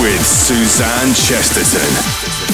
With Suzanne Chesterton.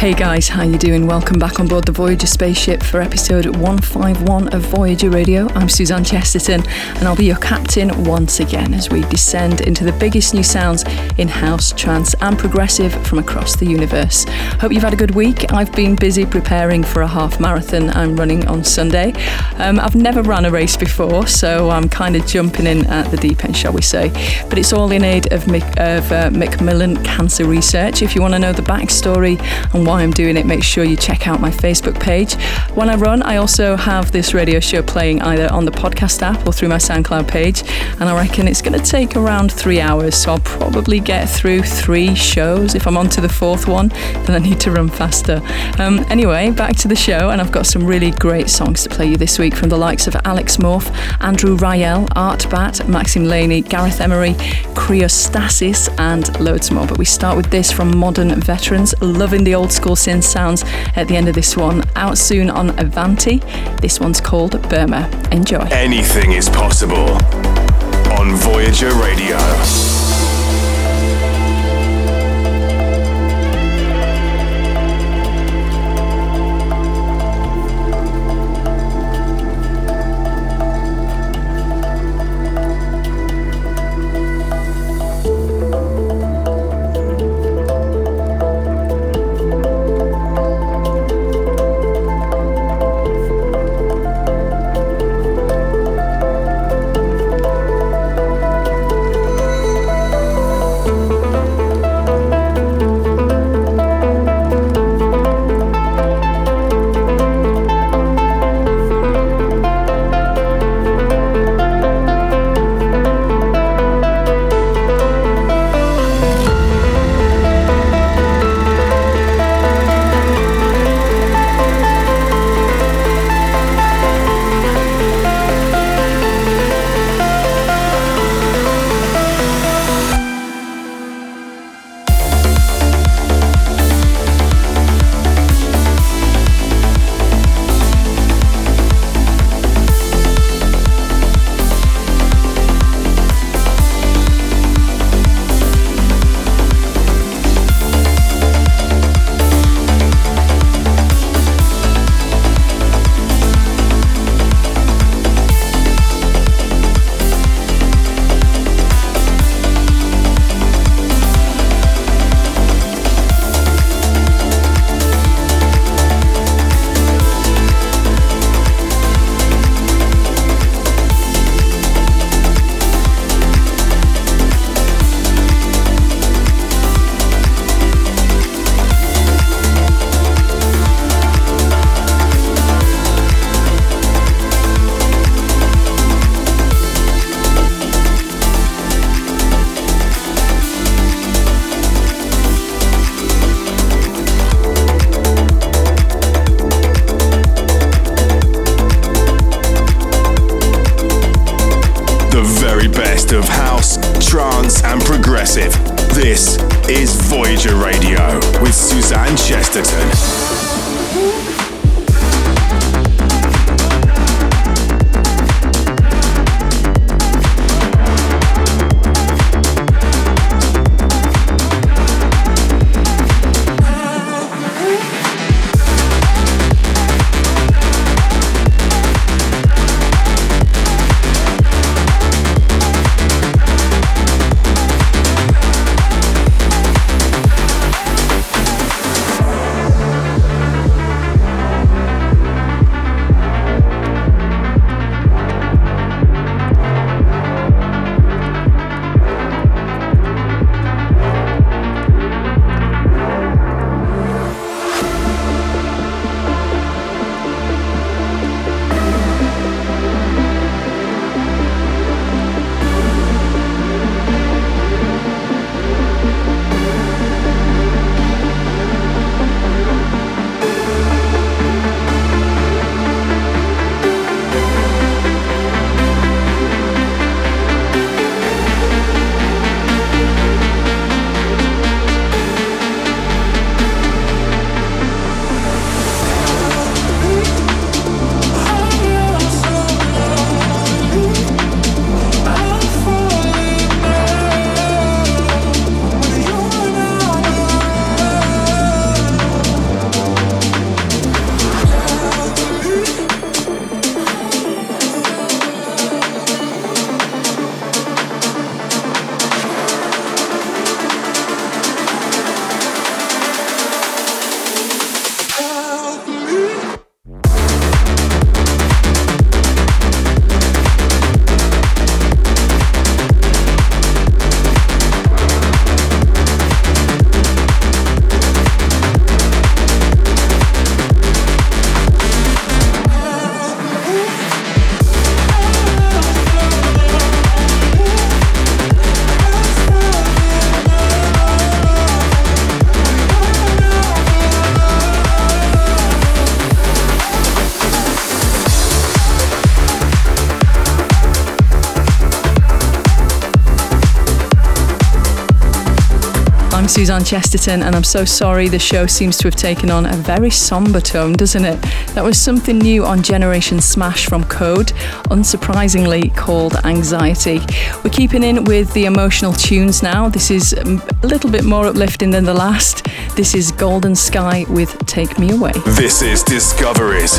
Hey guys, how you doing? Welcome back on board the Voyager spaceship for episode 151 of Voyager Radio. I'm Suzanne Chesterton and I'll be your captain once again as we descend into the biggest new sounds in house, trance and progressive from across the universe. Hope you've had a good week. I've been busy preparing for a half marathon I'm running on Sunday. Um, I've never run a race before, so I'm kind of jumping in at the deep end, shall we say. But it's all in aid of, Mick, of uh, Macmillan Cancer Research. If you want to know the backstory and why I'm doing it, make sure you check out my Facebook page. When I run, I also have this radio show playing either on the podcast app or through my SoundCloud page, and I reckon it's going to take around three hours, so I'll probably get through three shows. If I'm on to the fourth one, then I need to run faster. Um, anyway, back to the show, and I've got some really great songs to play you this week from the likes of Alex Morph, Andrew Rayel, Artbat, Maxim Lany, Gareth Emery, Cryostasis, and loads more. But we start with this from Modern Veterans, loving the old school synth sounds at the end of this one. Out soon on Avanti. This one's called Burma. Enjoy. Anything is possible on Voyager Radio. Suzanne Chesterton, and I'm so sorry the show seems to have taken on a very somber tone, doesn't it? That was something new on Generation Smash from Code, unsurprisingly called Anxiety. We're keeping in with the emotional tunes now. This is um, a little bit more uplifting than the last. This is Golden Sky with Take Me Away. This is Discoveries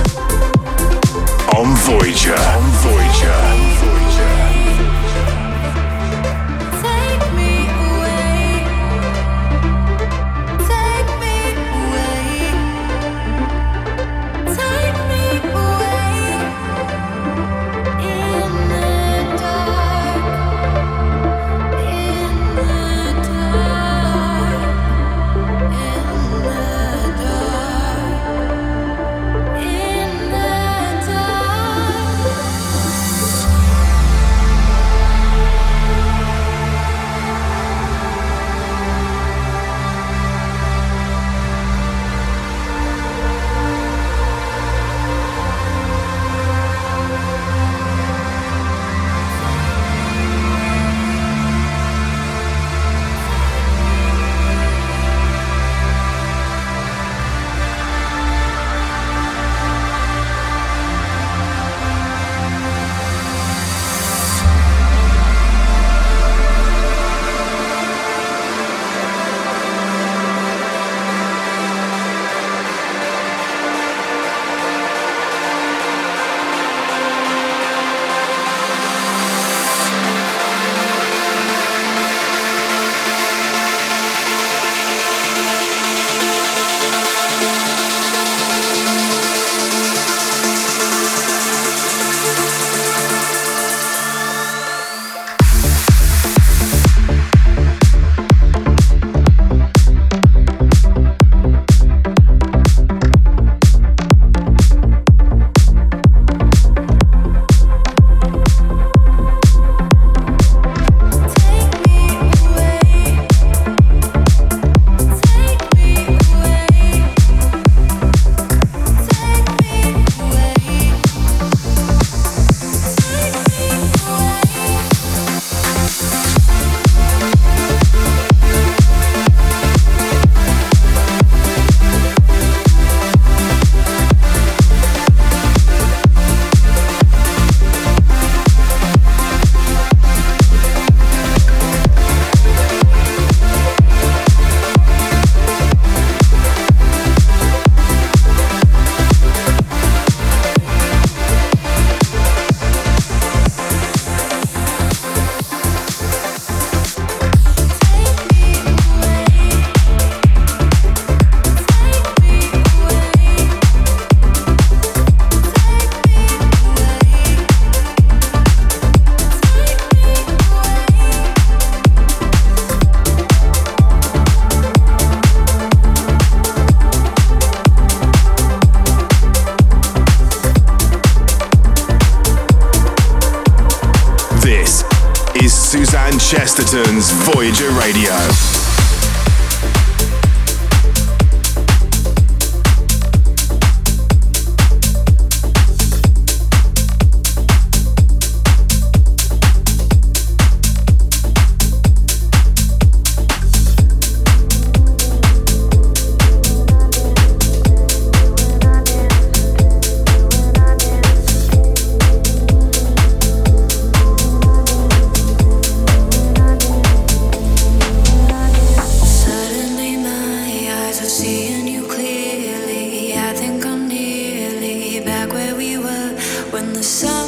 on Voyager. On Voyager. the sun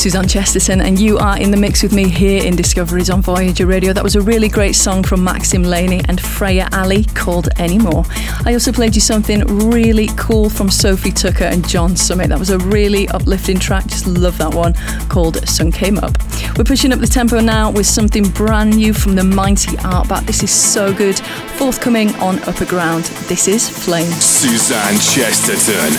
Suzanne Chesterton, and you are in the mix with me here in Discoveries on Voyager Radio. That was a really great song from Maxim Lany and Freya Ali called Anymore. I also played you something really cool from Sofi Tukker and John Summit. That was a really uplifting track, just love that one, called Sun Came Up. We're pushing up the tempo now with something brand new from the mighty Artbat. This is so good. Forthcoming on Upperground. This is Flame. Suzanne Chesterton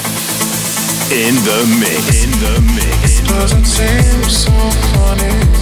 in the mix. In the mix doesn't seem so funny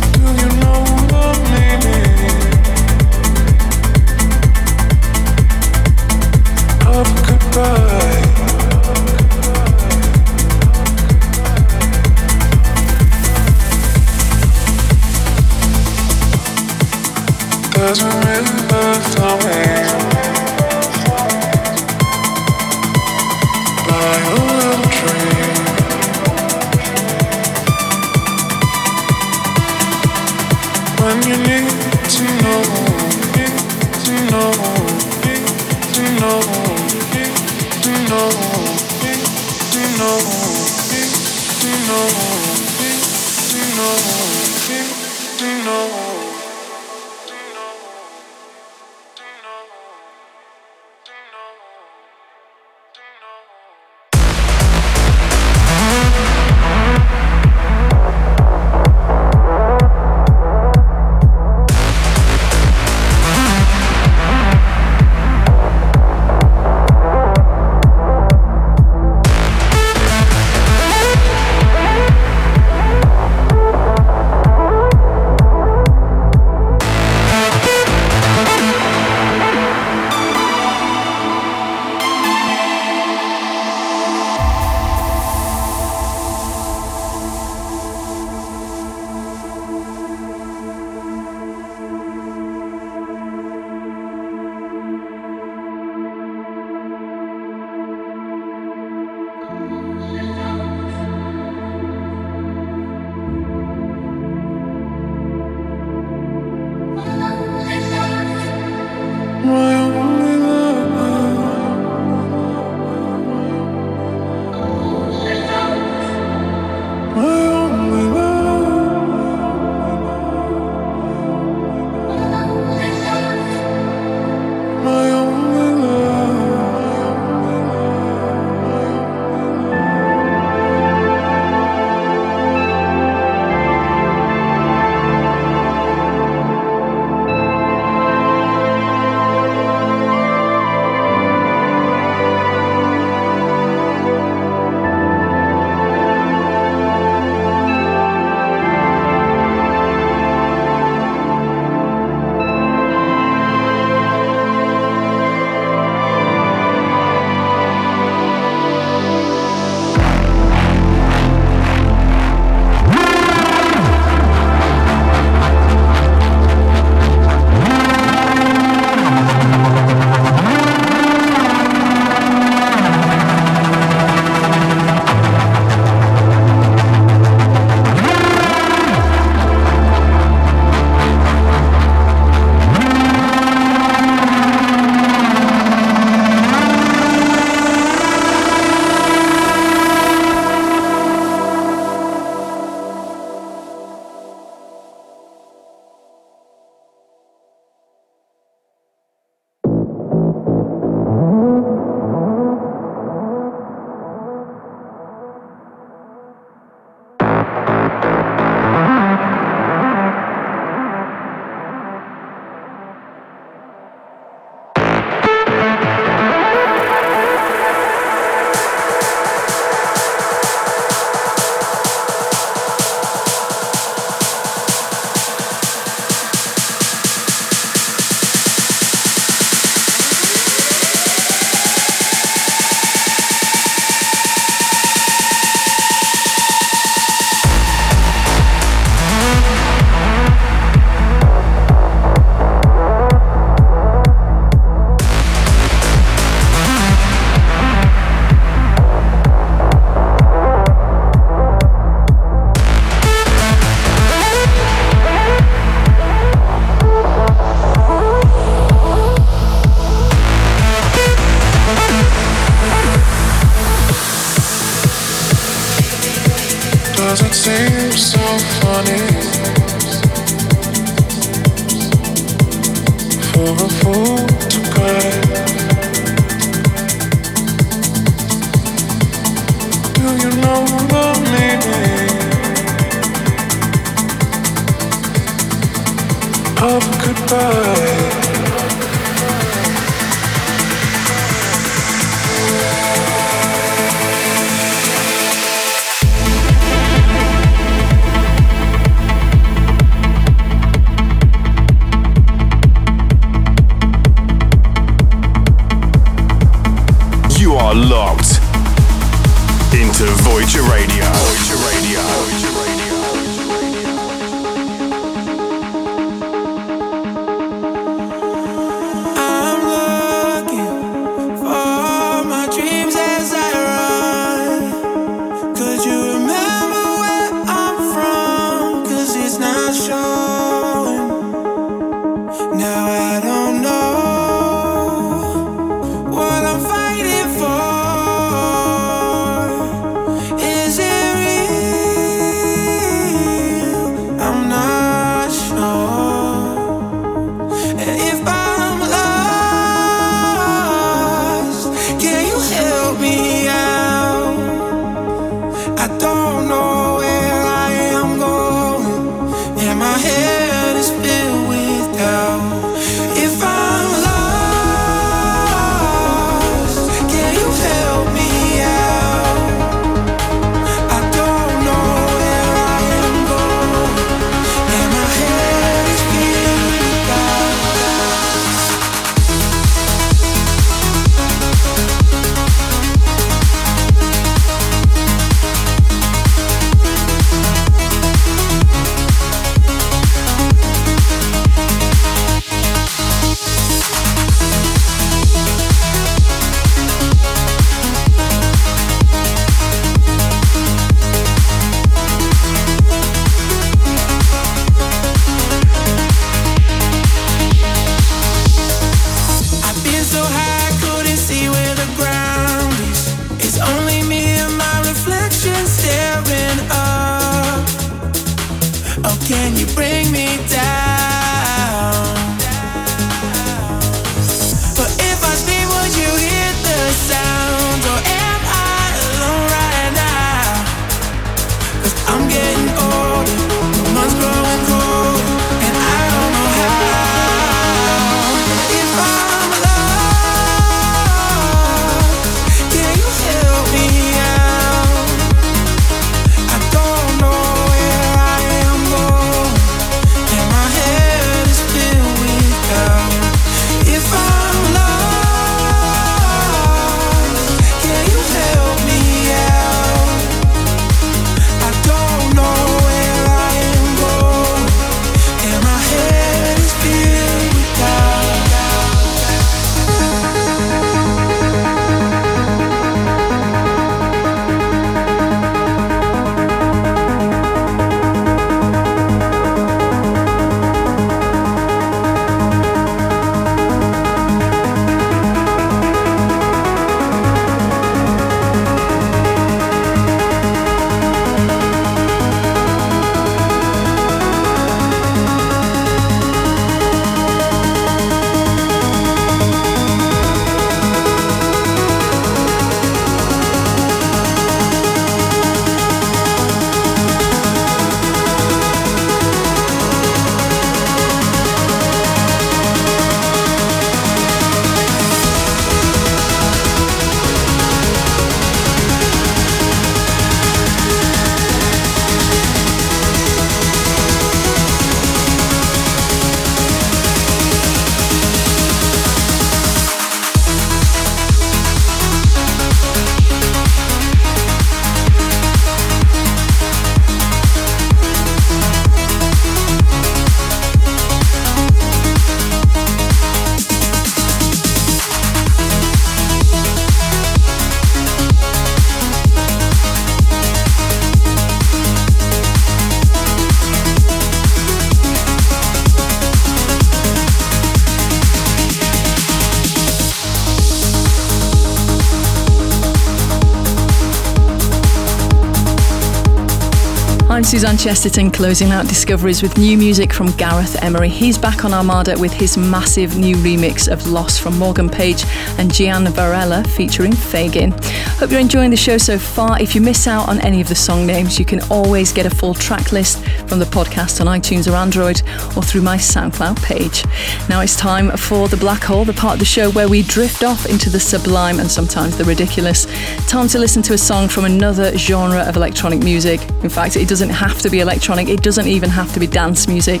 Suzanne Chesterton, closing out Discoveries with new music from Gareth Emery. He's back on Armada with his massive new remix of Loss from Morgan Page and Gian Varela featuring Fagin. Hope you're enjoying the show so far. If you miss out on any of the song names, you can always get a full track list from the podcast on iTunes or Android or through my SoundCloud page. Now it's time for the black hole, the part of the show where we drift off into the sublime and sometimes the ridiculous. Time to listen to a song from another genre of electronic music. In fact, it doesn't have to be electronic, it doesn't even have to be dance music.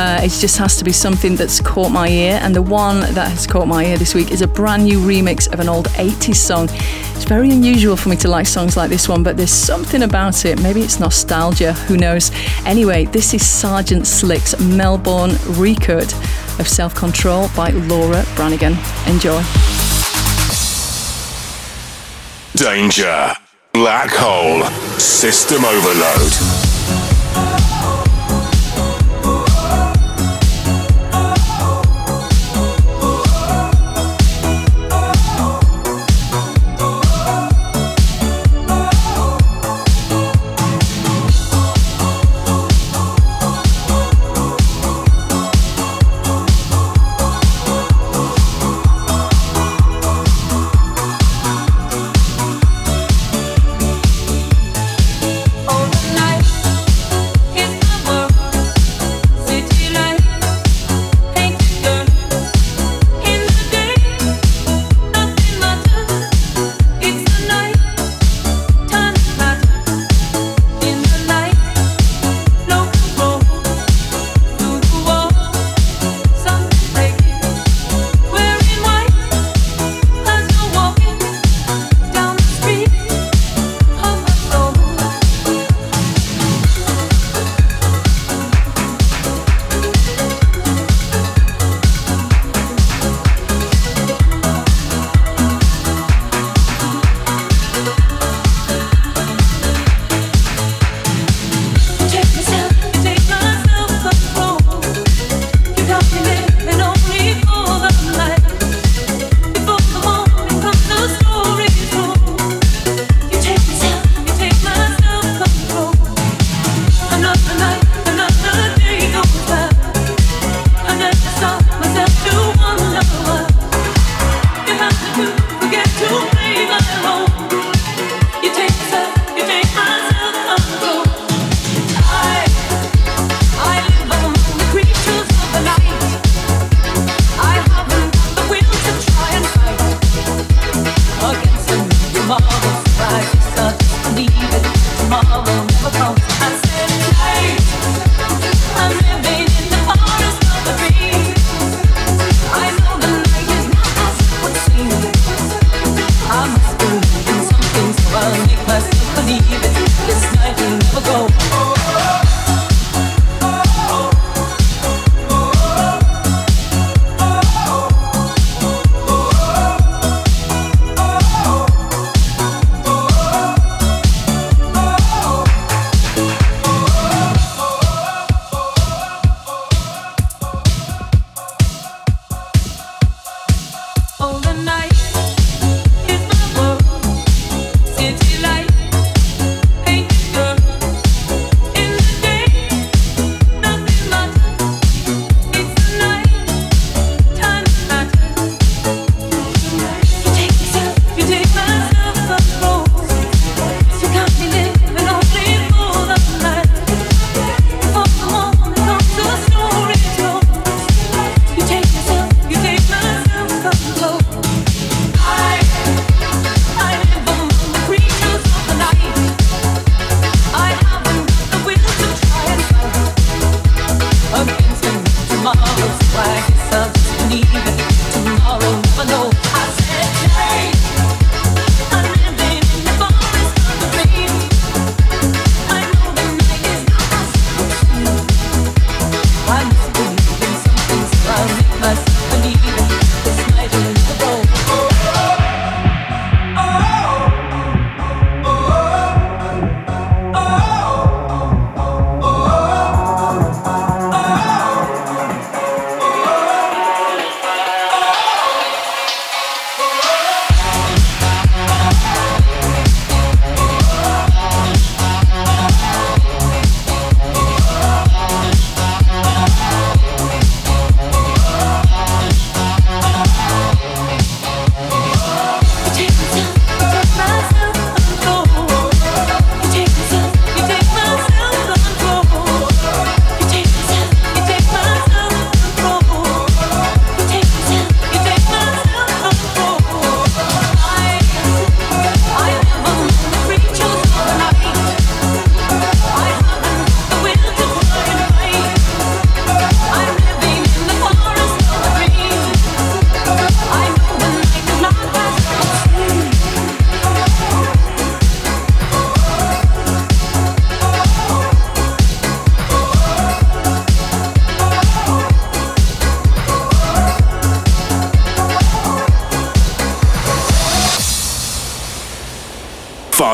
Uh, it just has to be something that's caught my ear. And the one that has caught my ear this week is a brand new remix of an old 80s song. It's very unusual for me to like songs like this one, but there's something about it. Maybe it's nostalgia, who knows? Anyway, this is Sergeant Slick's Melbourne recut of Self Control by Laura Branigan. Enjoy. Danger. Black hole. System overload.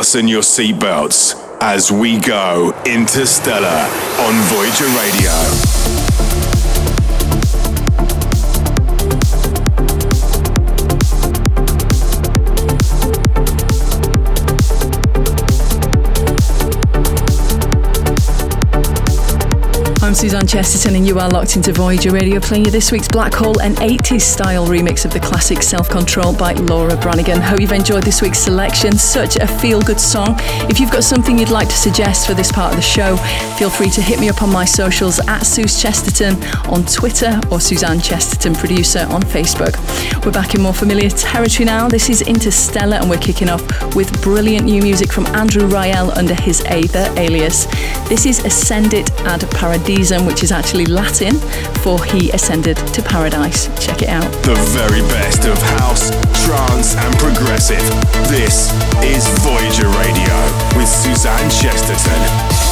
Fasten your seatbelts as we go interstellar on Voyager Radio. Suzanne Chesterton, and you are locked into Voyager Radio, playing you this week's Black Hole, an 80s style remix of the classic Self Control by Laura Branigan. Hope you've enjoyed this week's selection. Such a feel good song. If you've got something you'd like to suggest for this part of the show, feel free to hit me up on my socials at Suze Chesterton on Twitter or Suzanne Chesterton Producer on Facebook. We're back in more familiar territory now. This is Interstellar, and we're kicking off with brilliant new music from Andrew Rayel under his Aether alias. This is Ascendit ad Paradis which is actually Latin for He Ascended to Paradise. Check it out. The very best of house, trance, and progressive. This is Voyager Radio with Suzanne Chesterton.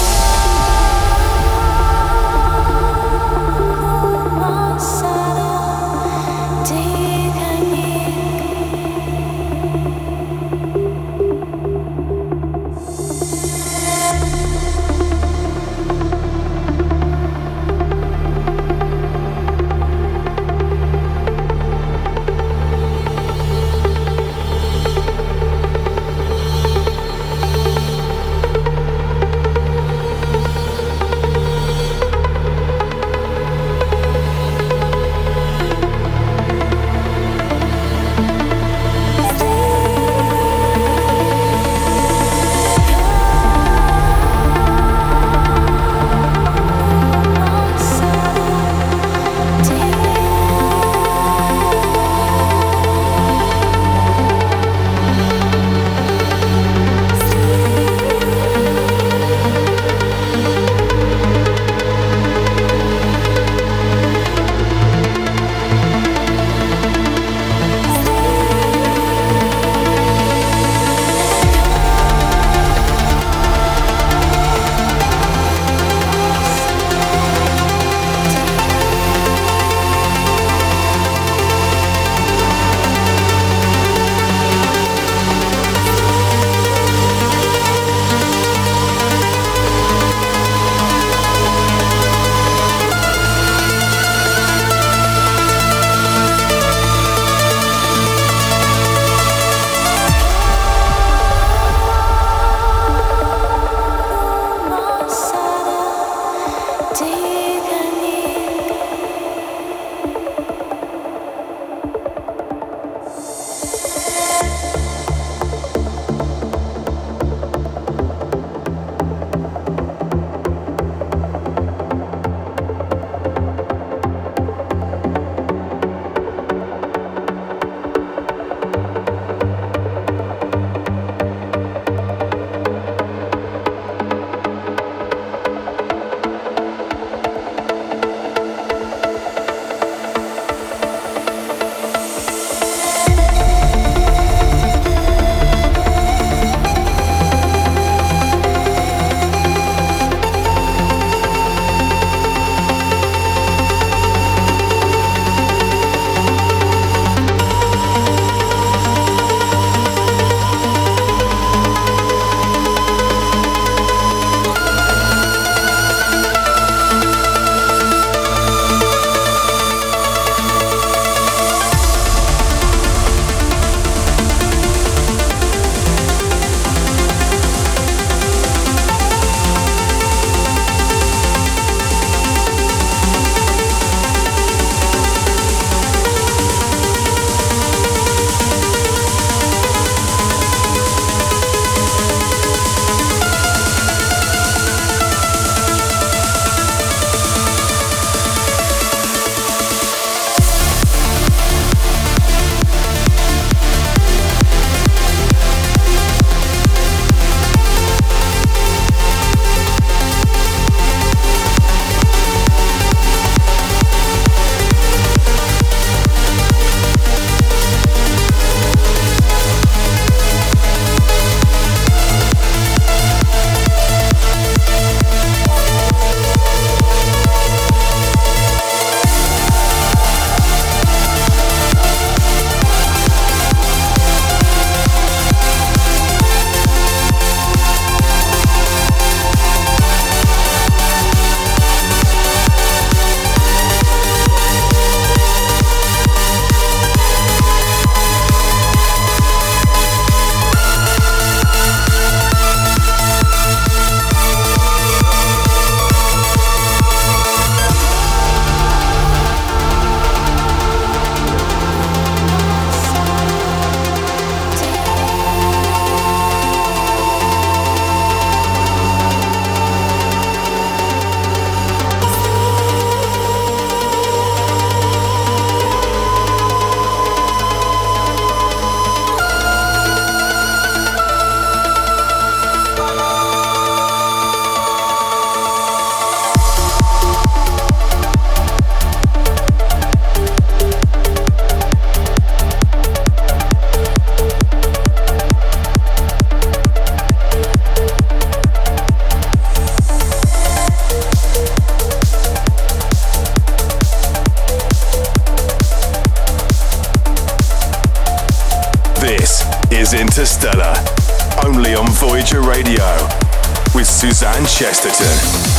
Suzanne Chesterton.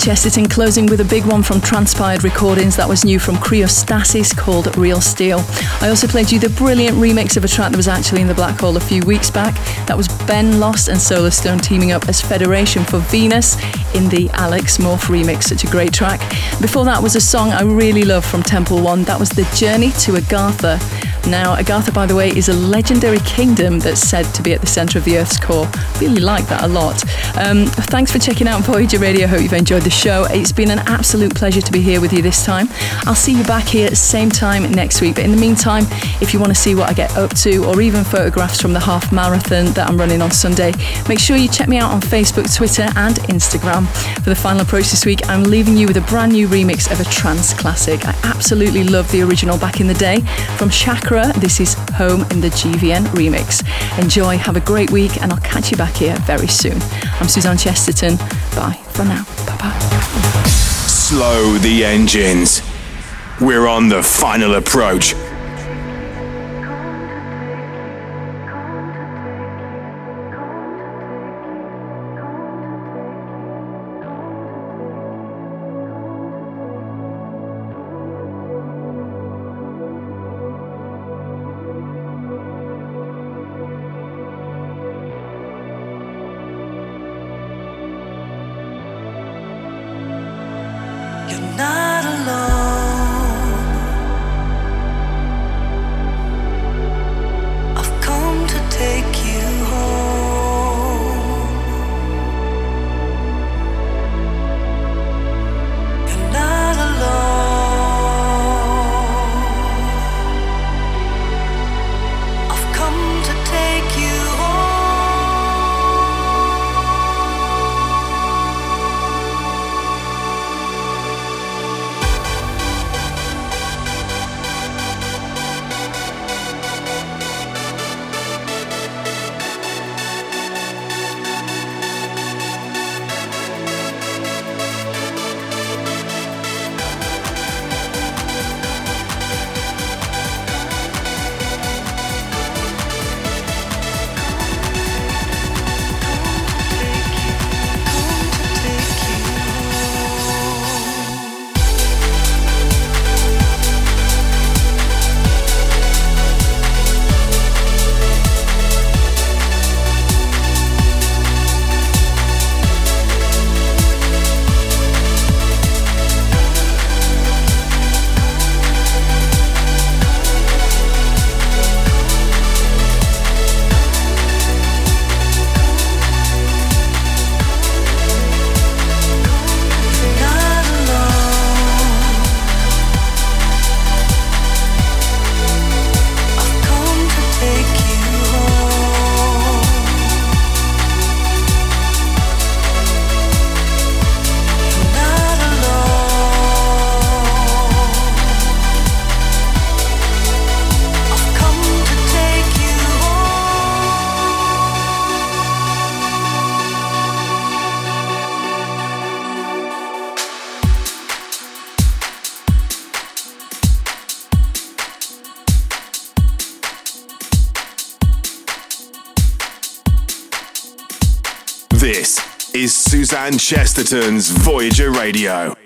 Chesterton, closing with a big one from Transpired Recordings. That was new from Cryostasis called Real Steel. I also played you the brilliant remix of a track that was actually in the Black Hole a few weeks back. That was Ben Lost and Solarstone teaming up as Federation for Venus in the Alex Morph remix. Such a great track. Before that was a song I really love from Temple One. That was The Journey to Agartha. Now, Agartha, by the way, is a legendary kingdom that's said to be at the centre of the Earth's core. Really like that a lot. Um, thanks for checking out Voyager Radio. Hope you've enjoyed the show. It's been an absolute pleasure to be here with you this time. I'll see you back here same time next week. But in the meantime, if you want to see what I get up to or even photographs from the half marathon that I'm running on Sunday, make sure you check me out on Facebook, Twitter, and Instagram. For the final approach this week, I'm leaving you with a brand new remix of a trance classic. I absolutely love the original back in the day from Chakra this is Home in the GVN remix. Enjoy, have a great week, and I'll catch you back here very soon. I'm Suzanne Chesterton. Bye for now. Bye bye. Slow the engines. We're on the final approach. Chesterton's Voyager Radio.